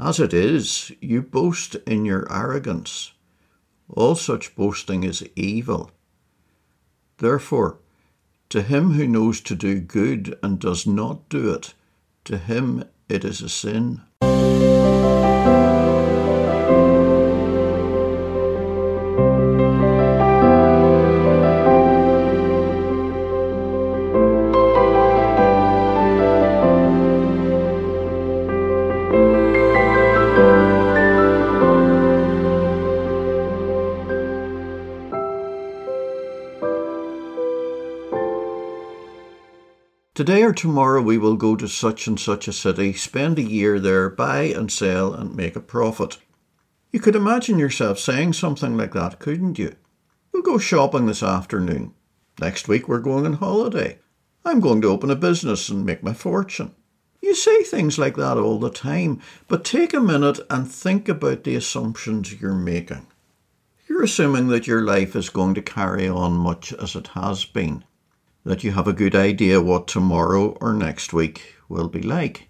As it is, you boast in your arrogance. All such boasting is evil. Therefore, to him who knows to do good and does not do it, to him it is a sin. Today or tomorrow we will go to such and such a city, spend a year there, buy and sell, and make a profit. You could imagine yourself saying something like that, couldn't you? We'll go shopping this afternoon. Next week we're going on holiday. I'm going to open a business and make my fortune. You say things like that all the time, but take a minute and think about the assumptions you're making. You're assuming that your life is going to carry on much as it has been that you have a good idea what tomorrow or next week will be like.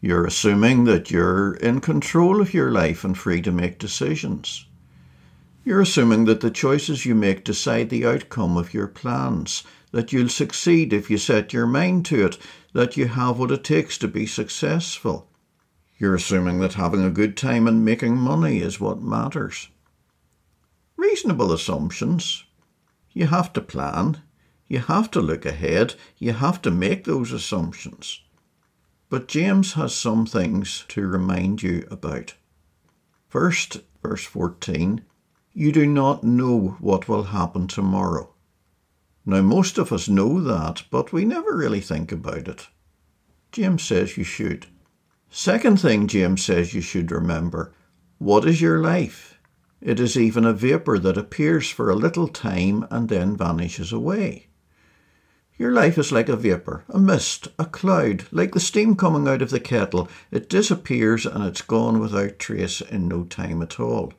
You're assuming that you're in control of your life and free to make decisions. You're assuming that the choices you make decide the outcome of your plans, that you'll succeed if you set your mind to it, that you have what it takes to be successful. You're assuming that having a good time and making money is what matters. Reasonable assumptions. You have to plan. You have to look ahead, you have to make those assumptions. But James has some things to remind you about. First, verse 14, you do not know what will happen tomorrow. Now, most of us know that, but we never really think about it. James says you should. Second thing James says you should remember what is your life? It is even a vapour that appears for a little time and then vanishes away. Your life is like a vapour, a mist, a cloud, like the steam coming out of the kettle. It disappears and it's gone without trace in no time at all.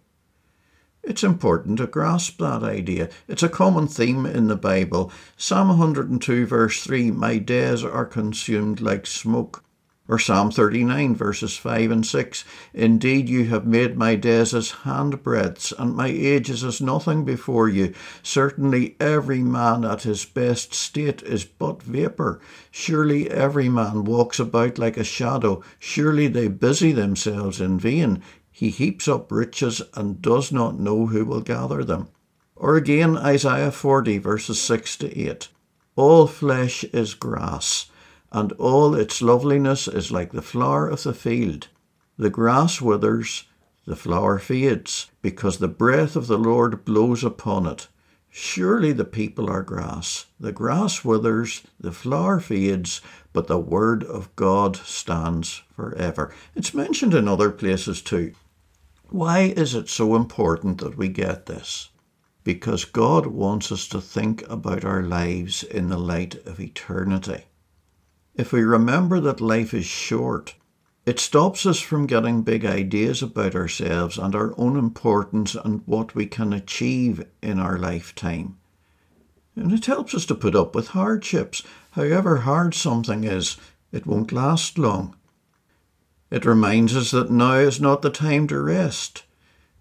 It's important to grasp that idea. It's a common theme in the Bible. Psalm 102, verse 3 My days are consumed like smoke. Or Psalm 39, verses 5 and 6 Indeed, you have made my days as handbreadths, and my ages as nothing before you. Certainly, every man at his best state is but vapour. Surely, every man walks about like a shadow. Surely, they busy themselves in vain. He heaps up riches and does not know who will gather them. Or again, Isaiah 40, verses 6 to 8 All flesh is grass and all its loveliness is like the flower of the field. The grass withers, the flower fades, because the breath of the Lord blows upon it. Surely the people are grass. The grass withers, the flower fades, but the word of God stands forever. It's mentioned in other places too. Why is it so important that we get this? Because God wants us to think about our lives in the light of eternity. If we remember that life is short, it stops us from getting big ideas about ourselves and our own importance and what we can achieve in our lifetime. And it helps us to put up with hardships. However hard something is, it won't last long. It reminds us that now is not the time to rest.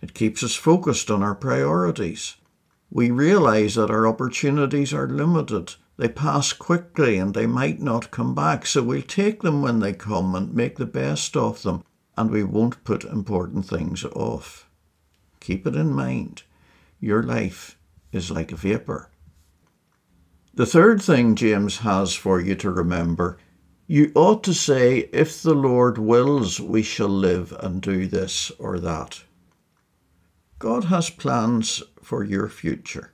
It keeps us focused on our priorities. We realize that our opportunities are limited they pass quickly and they might not come back, so we'll take them when they come and make the best of them, and we won't put important things off. Keep it in mind. Your life is like a vapour. The third thing James has for you to remember you ought to say, If the Lord wills, we shall live and do this or that. God has plans for your future.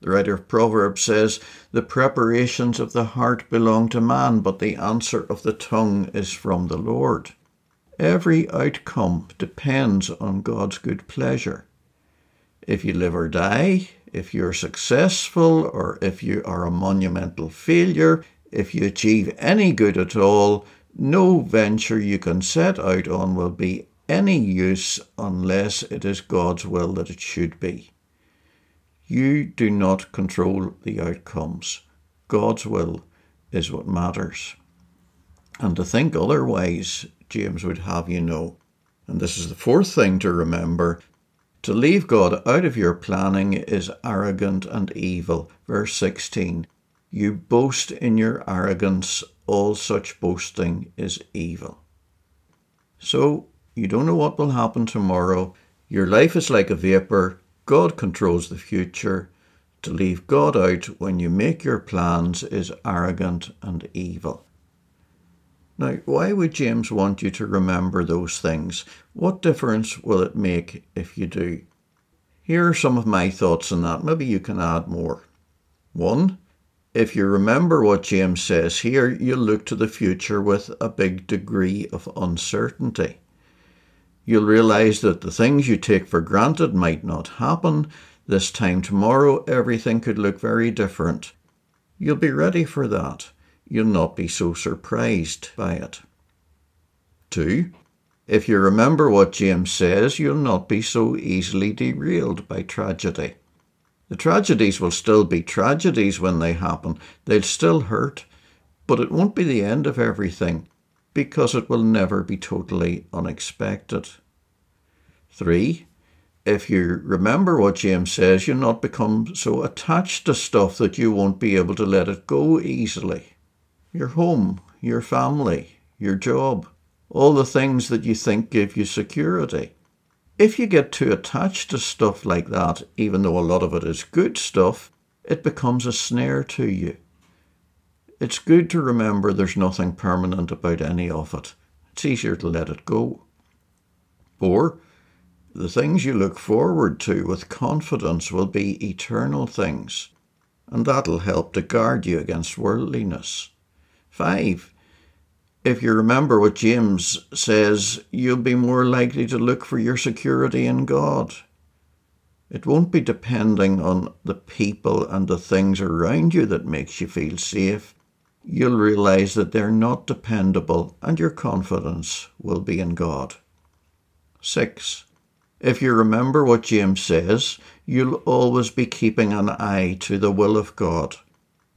The writer of Proverbs says, The preparations of the heart belong to man, but the answer of the tongue is from the Lord. Every outcome depends on God's good pleasure. If you live or die, if you're successful or if you are a monumental failure, if you achieve any good at all, no venture you can set out on will be any use unless it is God's will that it should be. You do not control the outcomes. God's will is what matters. And to think otherwise, James would have you know, and this is the fourth thing to remember to leave God out of your planning is arrogant and evil. Verse 16 You boast in your arrogance, all such boasting is evil. So, you don't know what will happen tomorrow. Your life is like a vapour. God controls the future. To leave God out when you make your plans is arrogant and evil. Now, why would James want you to remember those things? What difference will it make if you do? Here are some of my thoughts on that. Maybe you can add more. One, if you remember what James says here, you'll look to the future with a big degree of uncertainty. You'll realize that the things you take for granted might not happen. This time tomorrow, everything could look very different. You'll be ready for that. You'll not be so surprised by it. 2. If you remember what James says, you'll not be so easily derailed by tragedy. The tragedies will still be tragedies when they happen. They'll still hurt, but it won't be the end of everything because it will never be totally unexpected. 3. If you remember what James says, you'll not become so attached to stuff that you won't be able to let it go easily. Your home, your family, your job, all the things that you think give you security. If you get too attached to stuff like that, even though a lot of it is good stuff, it becomes a snare to you it's good to remember there's nothing permanent about any of it. It's easier to let it go. Or, the things you look forward to with confidence will be eternal things, and that'll help to guard you against worldliness. 5. If you remember what James says, you'll be more likely to look for your security in God. It won't be depending on the people and the things around you that makes you feel safe you'll realize that they're not dependable and your confidence will be in God. 6. If you remember what James says, you'll always be keeping an eye to the will of God.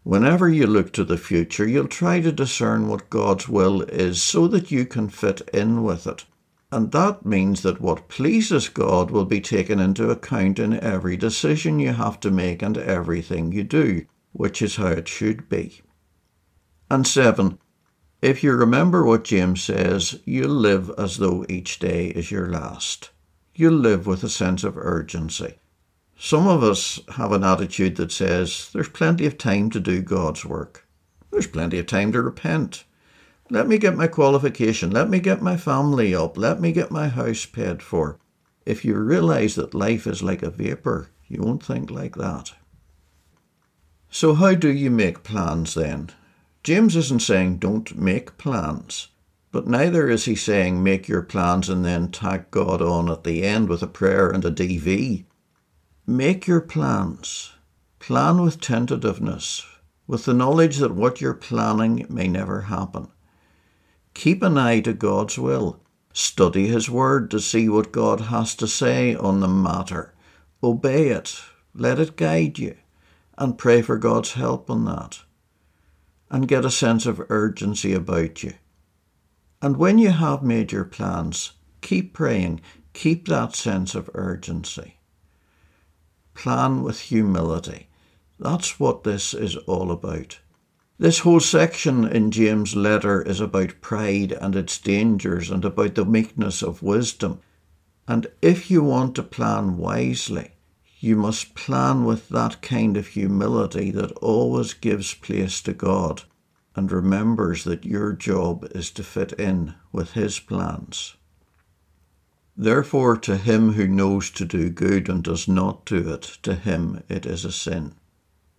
Whenever you look to the future, you'll try to discern what God's will is so that you can fit in with it. And that means that what pleases God will be taken into account in every decision you have to make and everything you do, which is how it should be. And seven, if you remember what James says, you'll live as though each day is your last. You'll live with a sense of urgency. Some of us have an attitude that says there's plenty of time to do God's work. There's plenty of time to repent. Let me get my qualification. Let me get my family up. Let me get my house paid for. If you realize that life is like a vapour, you won't think like that. So, how do you make plans then? James isn't saying don't make plans, but neither is he saying make your plans and then tack God on at the end with a prayer and a DV. Make your plans. Plan with tentativeness, with the knowledge that what you're planning may never happen. Keep an eye to God's will. Study His Word to see what God has to say on the matter. Obey it. Let it guide you. And pray for God's help on that and get a sense of urgency about you. And when you have made your plans, keep praying, keep that sense of urgency. Plan with humility. That's what this is all about. This whole section in James' letter is about pride and its dangers and about the meekness of wisdom. And if you want to plan wisely, you must plan with that kind of humility that always gives place to God and remembers that your job is to fit in with His plans. Therefore, to him who knows to do good and does not do it, to him it is a sin.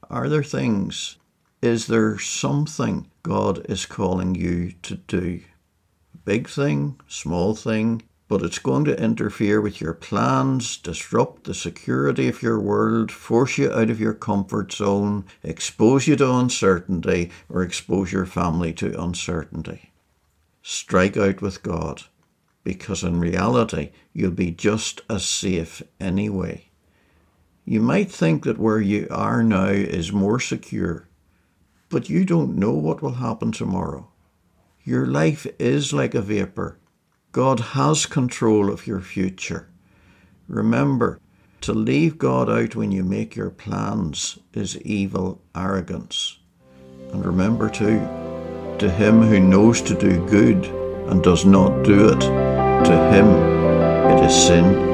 Are there things, is there something God is calling you to do? big thing, small thing, but it's going to interfere with your plans, disrupt the security of your world, force you out of your comfort zone, expose you to uncertainty, or expose your family to uncertainty. Strike out with God, because in reality, you'll be just as safe anyway. You might think that where you are now is more secure, but you don't know what will happen tomorrow. Your life is like a vapour God has control of your future. Remember, to leave God out when you make your plans is evil arrogance. And remember too, to him who knows to do good and does not do it, to him it is sin